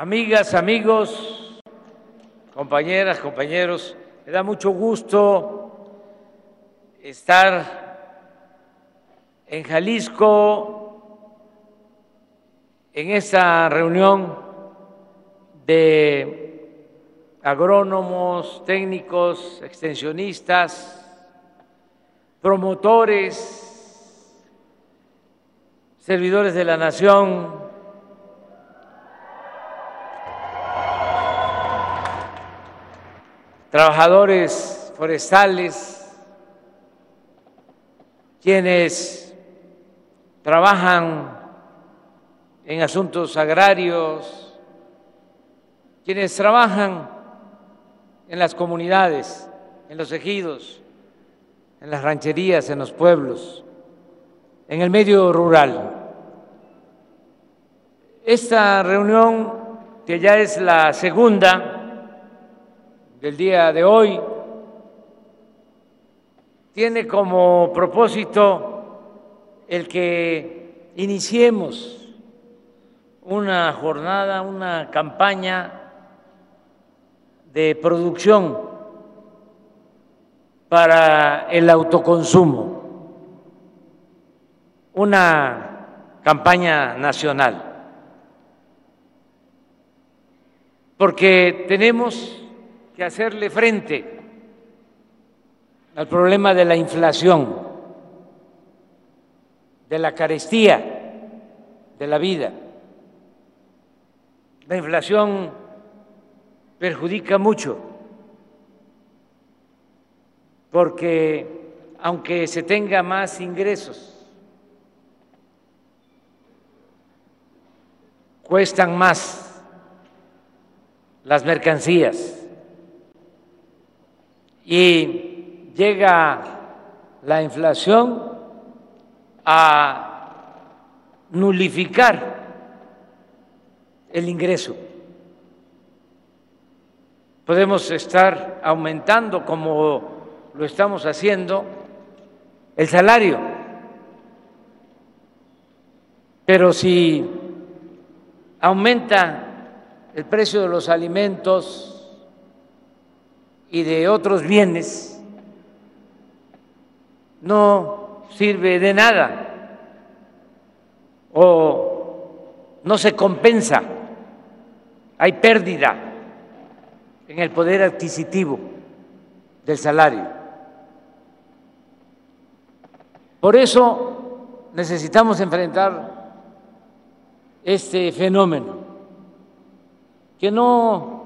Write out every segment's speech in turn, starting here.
Amigas, amigos, compañeras, compañeros, me da mucho gusto estar en Jalisco en esta reunión de agrónomos, técnicos, extensionistas, promotores, servidores de la nación, trabajadores forestales, quienes trabajan en asuntos agrarios, quienes trabajan en las comunidades, en los ejidos, en las rancherías, en los pueblos, en el medio rural. Esta reunión, que ya es la segunda, del día de hoy tiene como propósito el que iniciemos una jornada, una campaña de producción para el autoconsumo, una campaña nacional, porque tenemos que hacerle frente al problema de la inflación, de la carestía de la vida. La inflación perjudica mucho porque aunque se tenga más ingresos, cuestan más las mercancías y llega la inflación a nulificar el ingreso. Podemos estar aumentando, como lo estamos haciendo, el salario, pero si aumenta el precio de los alimentos, y de otros bienes no sirve de nada o no se compensa, hay pérdida en el poder adquisitivo del salario. Por eso necesitamos enfrentar este fenómeno que no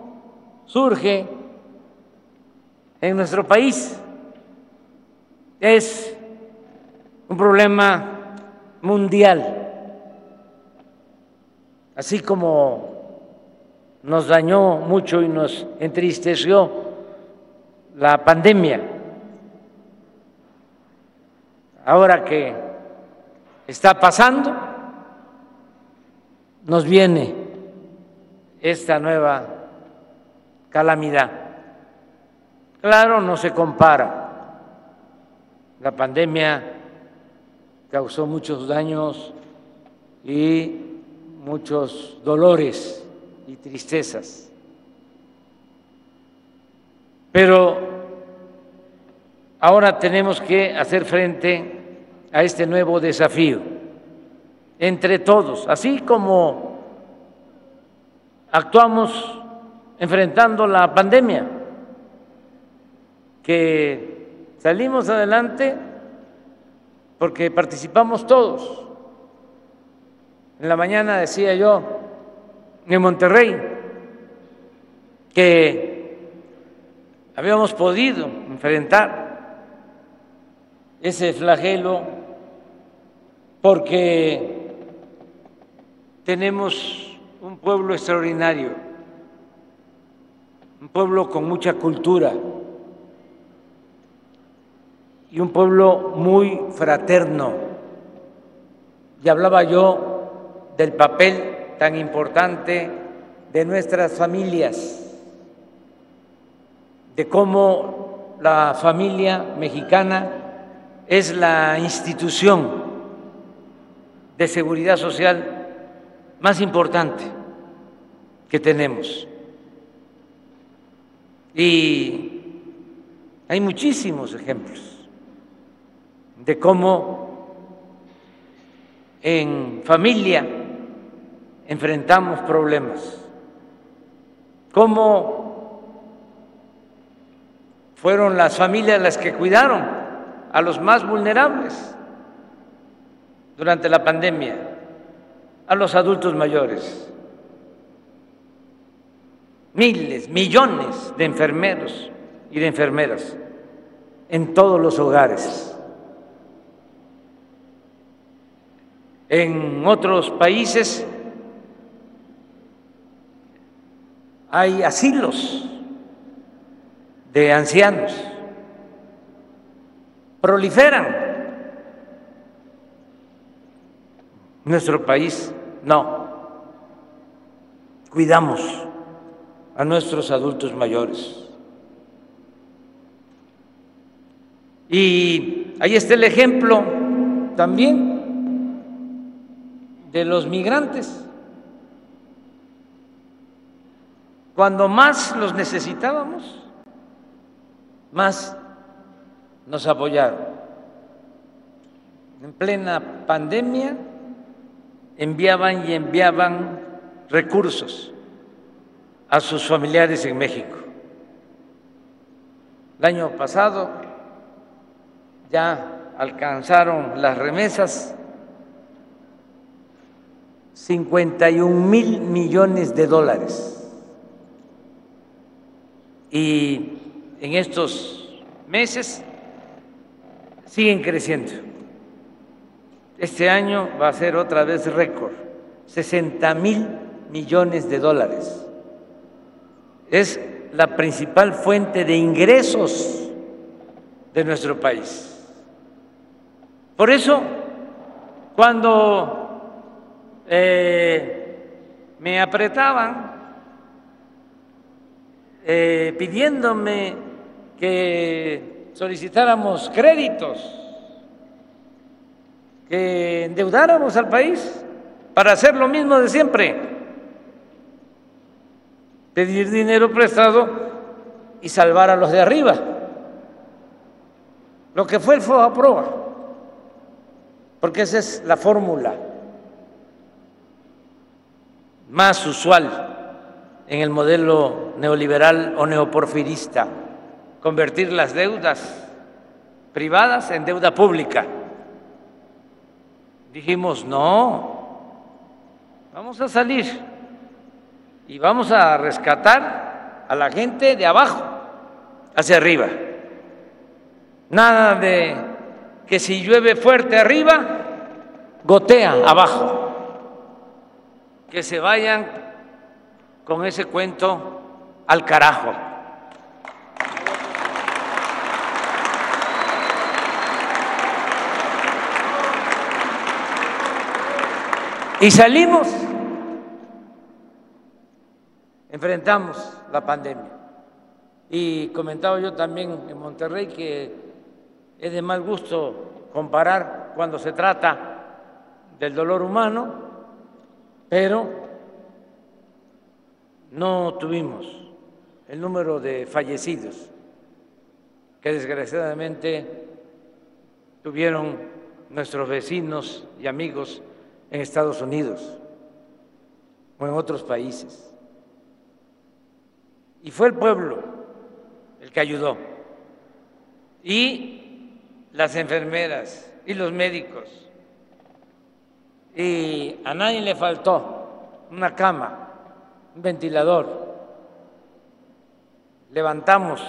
surge en nuestro país. Es un problema mundial, así como nos dañó mucho y nos entristeció la pandemia. Ahora que está pasando, nos viene esta nueva calamidad. Claro, no se compara. La pandemia causó muchos daños y muchos dolores y tristezas. Pero ahora tenemos que hacer frente a este nuevo desafío entre todos, así como actuamos enfrentando la pandemia que salimos adelante porque participamos todos. En la mañana decía yo en Monterrey que habíamos podido enfrentar ese flagelo porque tenemos un pueblo extraordinario, un pueblo con mucha cultura, y un pueblo muy fraterno. Y hablaba yo del papel tan importante de nuestras familias, de cómo la familia mexicana es la institución de seguridad social más importante que tenemos. Y hay muchísimos ejemplos de cómo en familia enfrentamos problemas, cómo fueron las familias las que cuidaron a los más vulnerables durante la pandemia, a los adultos mayores. Miles, millones de enfermeros y de enfermeras en todos los hogares. En otros países hay asilos de ancianos, proliferan. Nuestro país no. Cuidamos a nuestros adultos mayores. Y ahí está el ejemplo también de los migrantes. Cuando más los necesitábamos, más nos apoyaron. En plena pandemia enviaban y enviaban recursos a sus familiares en México. El año pasado ya alcanzaron las remesas 51 mil millones de dólares. Y en estos meses siguen creciendo. Este año va a ser otra vez récord, 60 mil millones de dólares. Es la principal fuente de ingresos de nuestro país. Por eso, cuando eh, me apretaban eh, pidiéndome que solicitáramos créditos, que endeudáramos al país para hacer lo mismo de siempre, pedir dinero prestado y salvar a los de arriba, lo que fue el FOA porque esa es la fórmula más usual en el modelo neoliberal o neoporfirista, convertir las deudas privadas en deuda pública. Dijimos, no, vamos a salir y vamos a rescatar a la gente de abajo hacia arriba. Nada de que si llueve fuerte arriba, gotea abajo. Que se vayan con ese cuento al carajo. Y salimos, enfrentamos la pandemia. Y comentaba yo también en Monterrey que es de mal gusto comparar cuando se trata del dolor humano, pero no tuvimos el número de fallecidos que desgraciadamente tuvieron nuestros vecinos y amigos en Estados Unidos o en otros países. Y fue el pueblo el que ayudó. Y las enfermeras y los médicos. Y a nadie le faltó una cama, un ventilador. Levantamos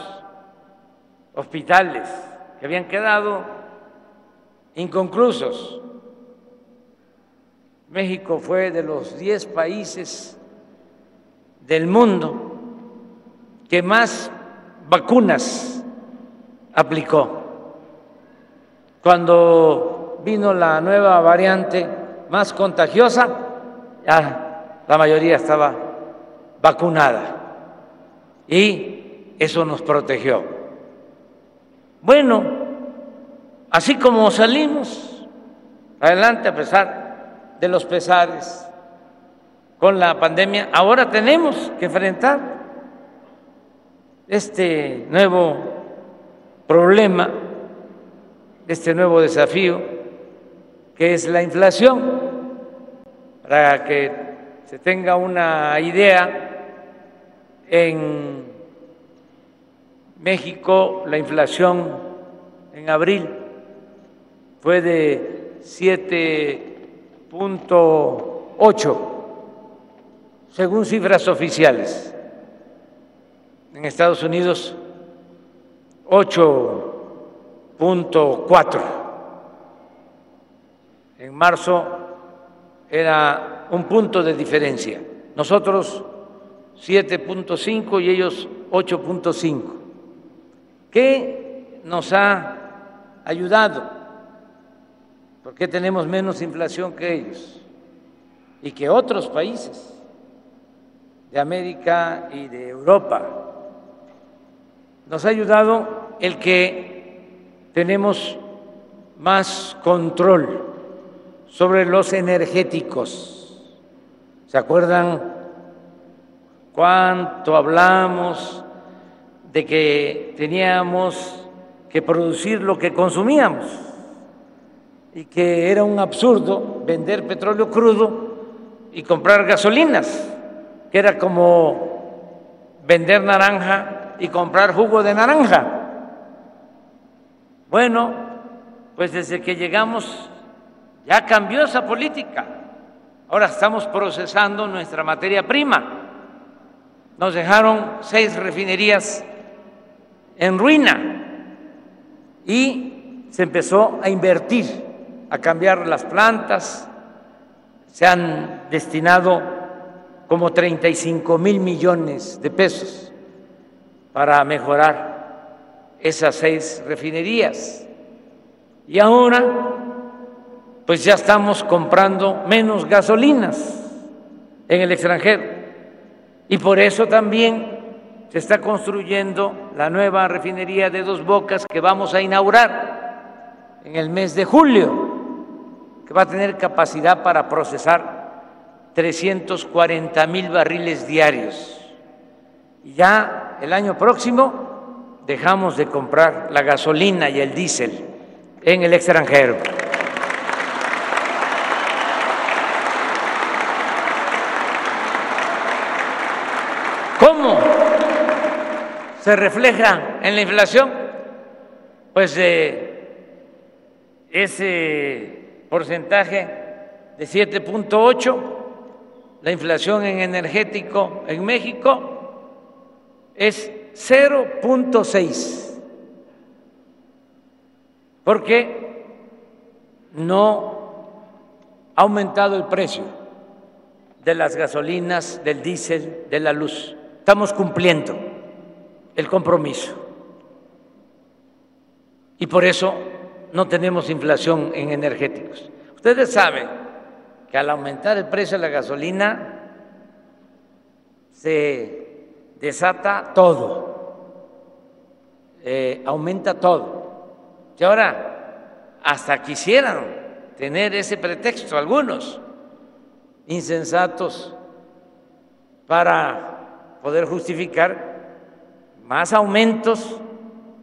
hospitales que habían quedado inconclusos. México fue de los 10 países del mundo que más vacunas aplicó. Cuando vino la nueva variante más contagiosa, ya la mayoría estaba vacunada y eso nos protegió. Bueno, así como salimos adelante a pesar de los pesares, con la pandemia, ahora tenemos que enfrentar este nuevo problema, este nuevo desafío, que es la inflación. Para que se tenga una idea, en México la inflación en abril fue de 7.8, según cifras oficiales. En Estados Unidos, 8.4. En marzo era un punto de diferencia. Nosotros 7.5 y ellos 8.5. ¿Qué nos ha ayudado? ¿Por qué tenemos menos inflación que ellos? Y que otros países de América y de Europa. Nos ha ayudado el que tenemos más control sobre los energéticos. ¿Se acuerdan cuánto hablamos de que teníamos que producir lo que consumíamos? y que era un absurdo vender petróleo crudo y comprar gasolinas, que era como vender naranja y comprar jugo de naranja. Bueno, pues desde que llegamos ya cambió esa política. Ahora estamos procesando nuestra materia prima. Nos dejaron seis refinerías en ruina y se empezó a invertir a cambiar las plantas, se han destinado como 35 mil millones de pesos para mejorar esas seis refinerías. Y ahora, pues ya estamos comprando menos gasolinas en el extranjero. Y por eso también se está construyendo la nueva refinería de Dos Bocas que vamos a inaugurar en el mes de julio que va a tener capacidad para procesar 340 mil barriles diarios. Y ya el año próximo dejamos de comprar la gasolina y el diésel en el extranjero. ¿Cómo se refleja en la inflación? Pues eh, ese porcentaje de 7.8, la inflación en energético en México es 0.6, porque no ha aumentado el precio de las gasolinas, del diésel, de la luz. Estamos cumpliendo el compromiso. Y por eso no tenemos inflación en energéticos. Ustedes saben que al aumentar el precio de la gasolina se desata todo, eh, aumenta todo. Y ahora hasta quisieran tener ese pretexto algunos insensatos para poder justificar más aumentos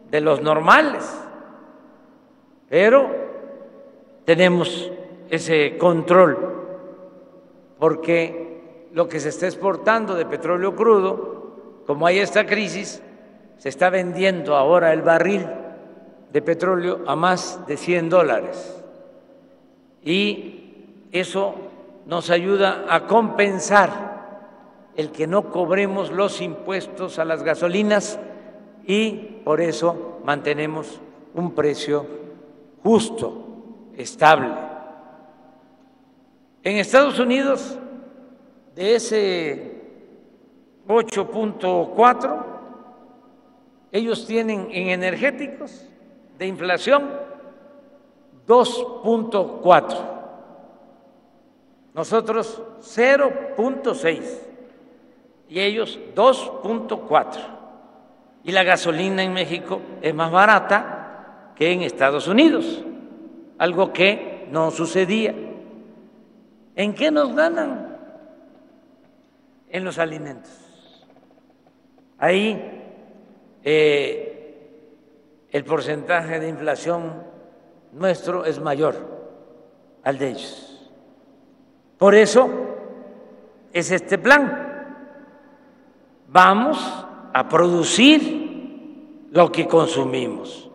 de los normales pero tenemos ese control porque lo que se está exportando de petróleo crudo, como hay esta crisis, se está vendiendo ahora el barril de petróleo a más de 100 dólares. Y eso nos ayuda a compensar el que no cobremos los impuestos a las gasolinas y por eso mantenemos un precio justo, estable. En Estados Unidos, de ese 8.4, ellos tienen en energéticos de inflación 2.4, nosotros 0.6 y ellos 2.4. Y la gasolina en México es más barata en Estados Unidos, algo que no sucedía. ¿En qué nos ganan? en los alimentos. Ahí eh, el porcentaje de inflación nuestro es mayor al de ellos. Por eso es este plan. Vamos a producir lo que consumimos.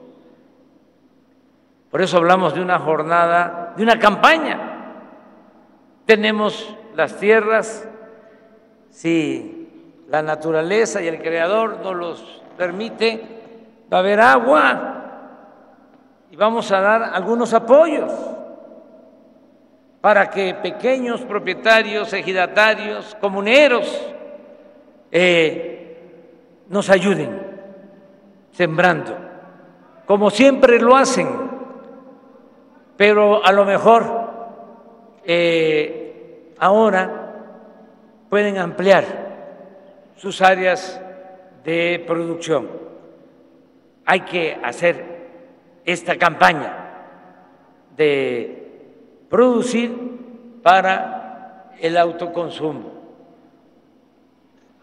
Por eso hablamos de una jornada, de una campaña. Tenemos las tierras, si la naturaleza y el creador nos los permite, va a haber agua y vamos a dar algunos apoyos para que pequeños propietarios, ejidatarios, comuneros eh, nos ayuden sembrando, como siempre lo hacen, pero a lo mejor eh, ahora pueden ampliar sus áreas de producción. Hay que hacer esta campaña de producir para el autoconsumo.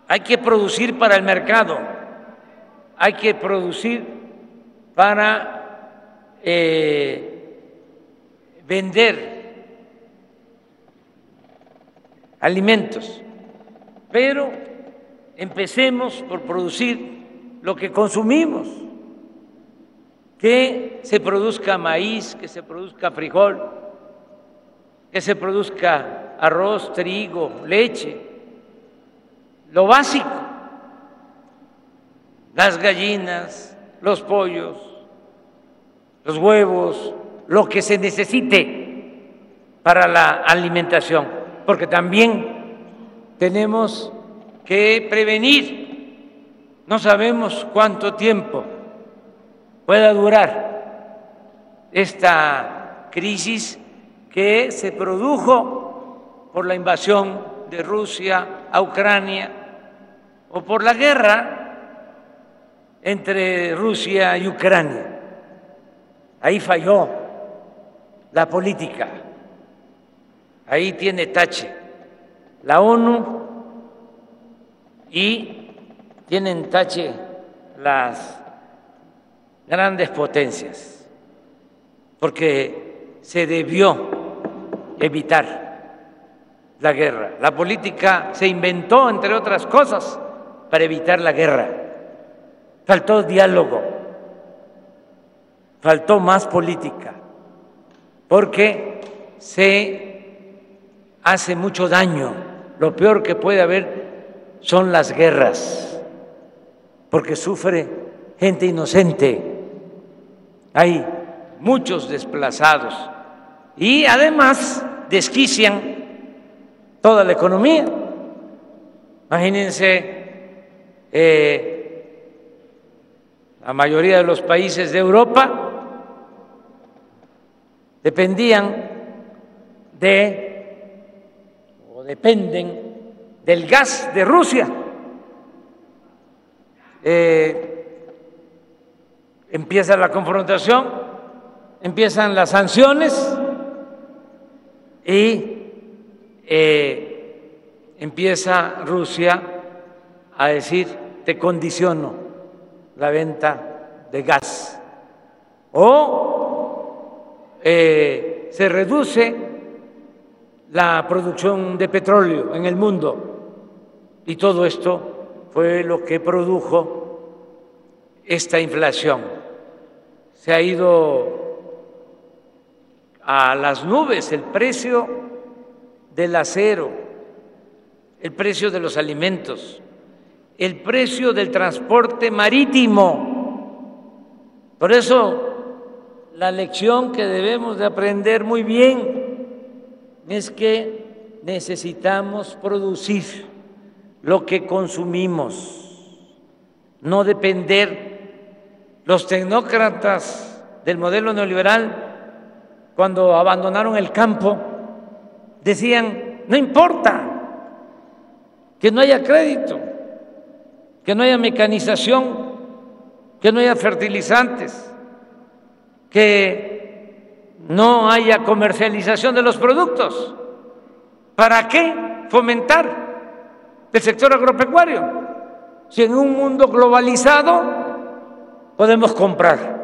Hay que producir para el mercado, hay que producir para eh, vender alimentos, pero empecemos por producir lo que consumimos, que se produzca maíz, que se produzca frijol, que se produzca arroz, trigo, leche, lo básico, las gallinas, los pollos, los huevos, lo que se necesite para la alimentación porque también tenemos que prevenir. No sabemos cuánto tiempo pueda durar esta crisis que se produjo por la invasión de Rusia a Ucrania o por la guerra entre Rusia y Ucrania. Ahí falló la política ahí tiene tache la ONU y tienen tache las grandes potencias, porque se debió evitar la guerra. La política se inventó, entre otras cosas, para evitar la guerra. Faltó diálogo, faltó más política, porque se hace mucho daño. Lo peor que puede haber son las guerras, porque sufre gente inocente. Hay muchos desplazados y además desquician toda la economía. Imagínense, eh, la mayoría de los países de Europa dependían de dependen del gas de Rusia. Eh, empieza la confrontación, empiezan las sanciones y eh, empieza Rusia a decir, te condiciono la venta de gas. O eh, se reduce la producción de petróleo en el mundo. Y todo esto fue lo que produjo esta inflación. Se ha ido a las nubes el precio del acero, el precio de los alimentos, el precio del transporte marítimo. Por eso la lección que debemos de aprender muy bien es que necesitamos producir lo que consumimos, no depender. Los tecnócratas del modelo neoliberal, cuando abandonaron el campo, decían, no importa que no haya crédito, que no haya mecanización, que no haya fertilizantes, que no haya comercialización de los productos. ¿Para qué fomentar del sector agropecuario. Si en un mundo globalizado podemos comprar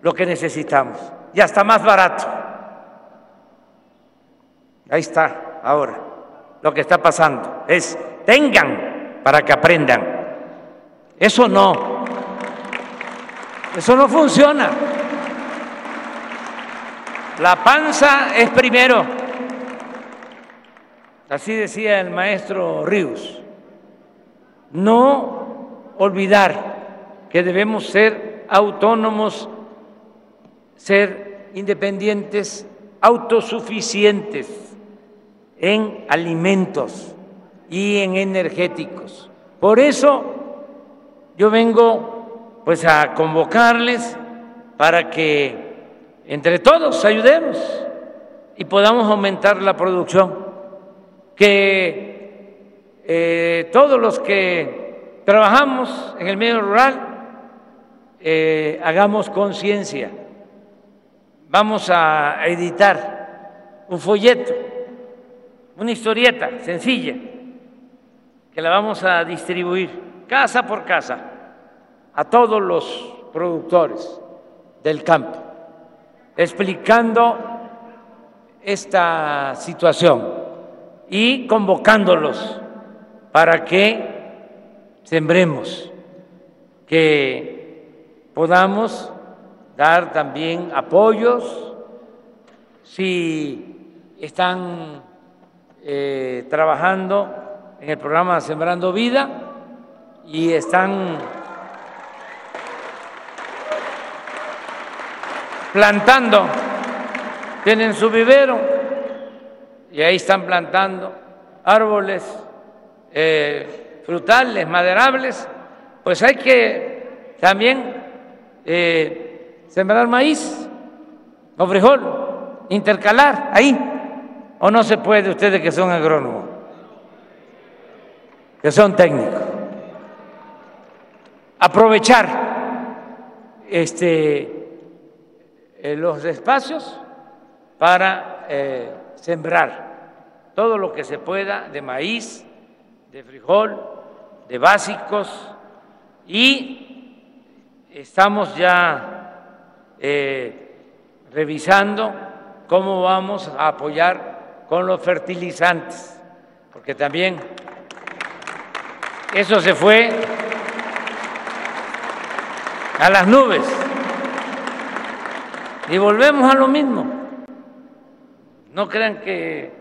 lo que necesitamos y hasta más barato. Ahí está ahora lo que está pasando. Es tengan para que aprendan. Eso no. Eso no funciona. La panza es primero. Así decía el maestro Ríos. No olvidar que debemos ser autónomos, ser independientes, autosuficientes en alimentos y en energéticos. Por eso yo vengo pues a convocarles para que entre todos ayudemos y podamos aumentar la producción, que eh, todos los que trabajamos en el medio rural eh, hagamos conciencia. Vamos a editar un folleto, una historieta sencilla, que la vamos a distribuir casa por casa a todos los productores del campo, explicando esta situación y convocándolos para que sembremos, que podamos dar también apoyos. Si están eh, trabajando en el programa Sembrando Vida y están plantando, tienen su vivero y ahí están plantando árboles eh, frutales, maderables, pues hay que también eh, sembrar maíz o frijol, intercalar ahí. ¿O no se puede ustedes que son agrónomos, son técnicos? Aprovechar este, eh, los espacios para eh, sembrar todo lo que se pueda de maíz, de frijol, de básicos y estamos ya eh, revisando cómo vamos a apoyar con los fertilizantes, porque también eso se fue a las nubes. Y volvemos a lo mismo. No crean que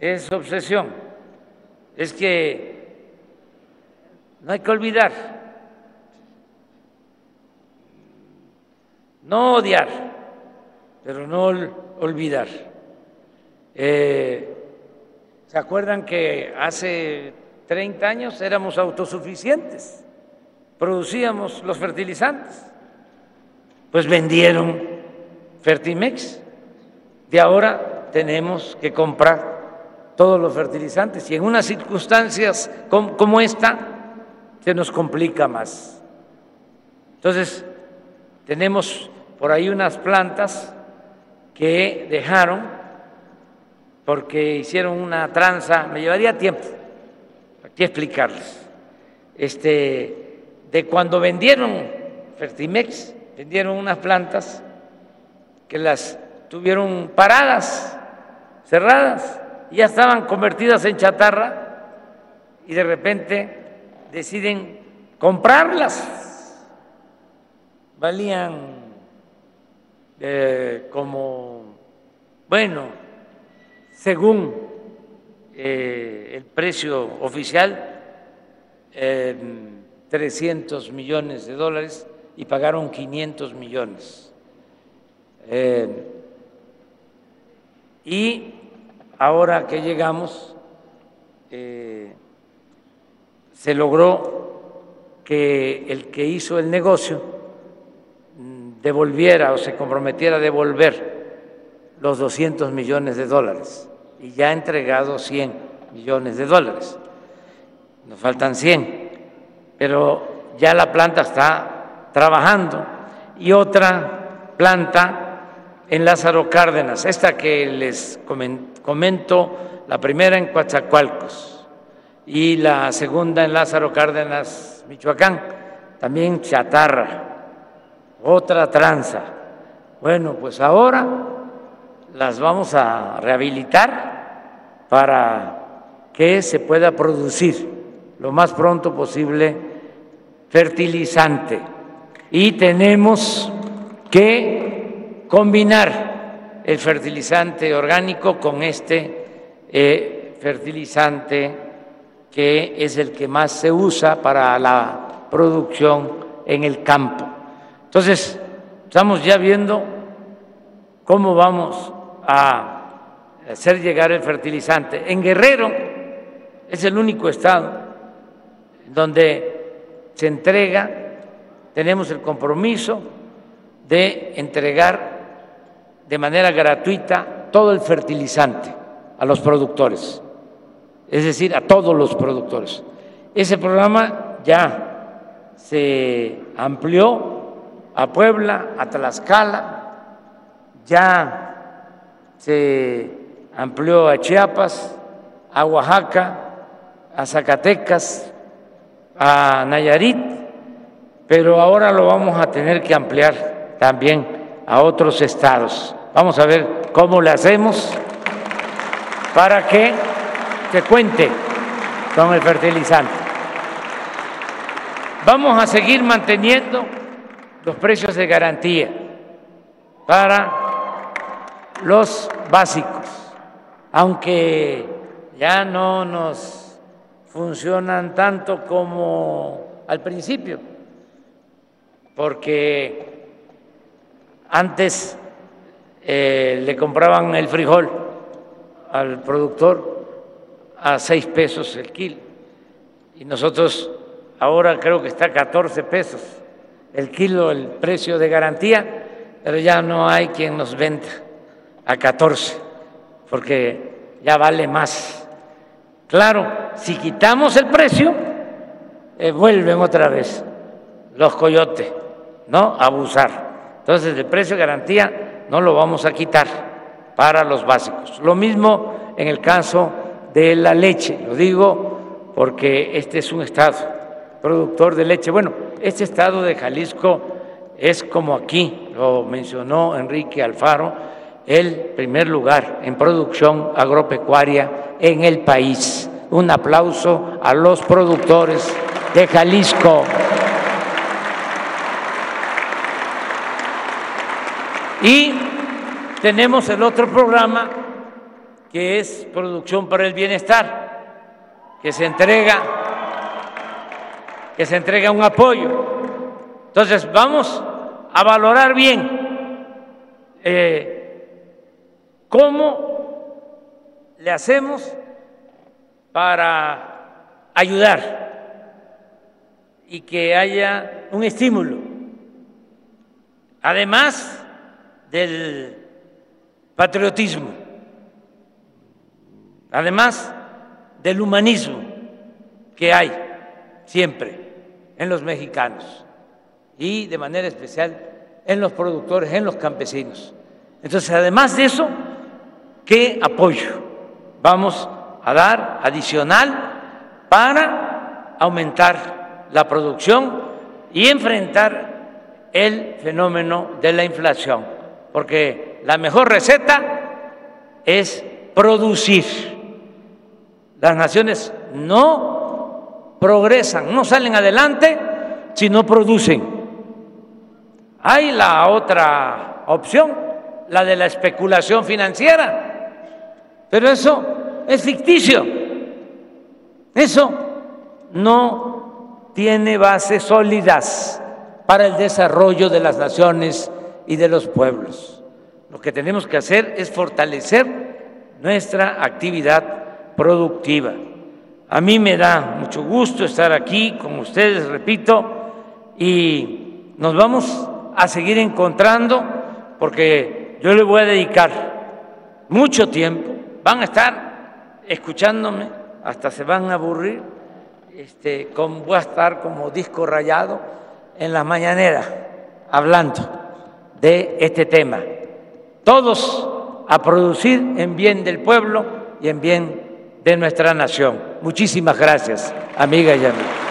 es obsesión, es que no hay que olvidar no odiar, pero no olvidar. Eh, ¿Se acuerdan que hace 30 años éramos autosuficientes? Producíamos los fertilizantes. Pues vendieron Fertimex. De ahora tenemos que comprar todos los fertilizantes y en unas circunstancias como esta se nos complica más. Entonces, tenemos por ahí unas plantas que dejaron porque hicieron una tranza, me llevaría tiempo aquí explicarles. Este, de cuando vendieron Fertimex, vendieron unas plantas que las tuvieron paradas, cerradas, y ya estaban convertidas en chatarra y de repente deciden comprarlas valían eh, como, bueno, según eh, el precio oficial, 300 eh, millones de dólares y pagaron 500 millones. y ahora que llegamos, se logró que el que hizo el negocio devolviera o se comprometiera a devolver los 200 millones de dólares y ya ha entregado 100 millones de dólares. Nos faltan 100, pero ya la planta está trabajando y otra planta en Lázaro Cárdenas, esta que les comento, la primera en Coatzacoalcos, y la segunda en Lázaro Cárdenas, Michoacán, también chatarra, otra tranza. Bueno, pues ahora las vamos a rehabilitar para que se pueda producir lo más pronto posible fertilizante. Y tenemos que combinar el fertilizante orgánico con este eh, fertilizante que es el que más se usa para la producción en el campo. Entonces, estamos ya viendo cómo vamos a hacer llegar el fertilizante. En Guerrero es el único estado donde se entrega, tenemos el compromiso de entregar de manera gratuita todo el fertilizante a los productores, es decir, a todos los productores. Ese programa ya se amplió a Puebla, a Tlaxcala, ya se amplió a Chiapas, a Oaxaca, a Zacatecas, a Nayarit, pero ahora lo vamos a tener que ampliar también a otros estados. Vamos a ver cómo le hacemos para que se cuente con el fertilizante. Vamos a seguir manteniendo los precios de garantía para los básicos, aunque ya no nos funcionan tanto como al principio, porque antes eh, le compraban el frijol al productor a seis pesos el kilo. Y nosotros ahora creo que está a 14 pesos el kilo, el precio de garantía, pero ya no hay quien nos venda a 14, porque ya vale más. Claro, si quitamos el precio, eh, vuelven otra vez los coyotes, ¿no? A abusar. Entonces, el precio de garantía no lo vamos a quitar para los básicos. Lo mismo en el caso de la leche, lo digo porque este es un estado productor de leche. Bueno, este estado de Jalisco es como aquí, lo mencionó Enrique Alfaro, el primer lugar en producción agropecuaria en el país. Un aplauso a los productores de Jalisco. Y tenemos el otro programa que es Producción para el Bienestar, que se entrega, que se entrega un apoyo. Entonces vamos a valorar bien eh, ¿Cómo le hacemos para ayudar y que haya un estímulo? Además del patriotismo, además del humanismo que hay siempre en los mexicanos y de manera especial en los productores, en los campesinos. Entonces, además de eso, qué apoyo vamos a dar adicional para aumentar la producción y enfrentar el fenómeno de la inflación, porque la mejor receta es producir. Las naciones no progresan, no salen adelante si no producen. Hay la otra opción, la de la especulación financiera pero eso es ficticio. Eso no tiene bases sólidas para el desarrollo de las naciones y de los pueblos. Lo que tenemos que hacer es fortalecer nuestra actividad productiva. A mí me da mucho gusto estar aquí con ustedes, repito, y nos vamos a seguir encontrando porque yo le voy a dedicar mucho tiempo van a estar escuchándome, hasta se van a aburrir, este, con, voy a estar como disco rayado en la mañanera hablando de este tema. Todos a producir en bien del pueblo y en bien de nuestra nación. Muchísimas gracias, amiga y amigo.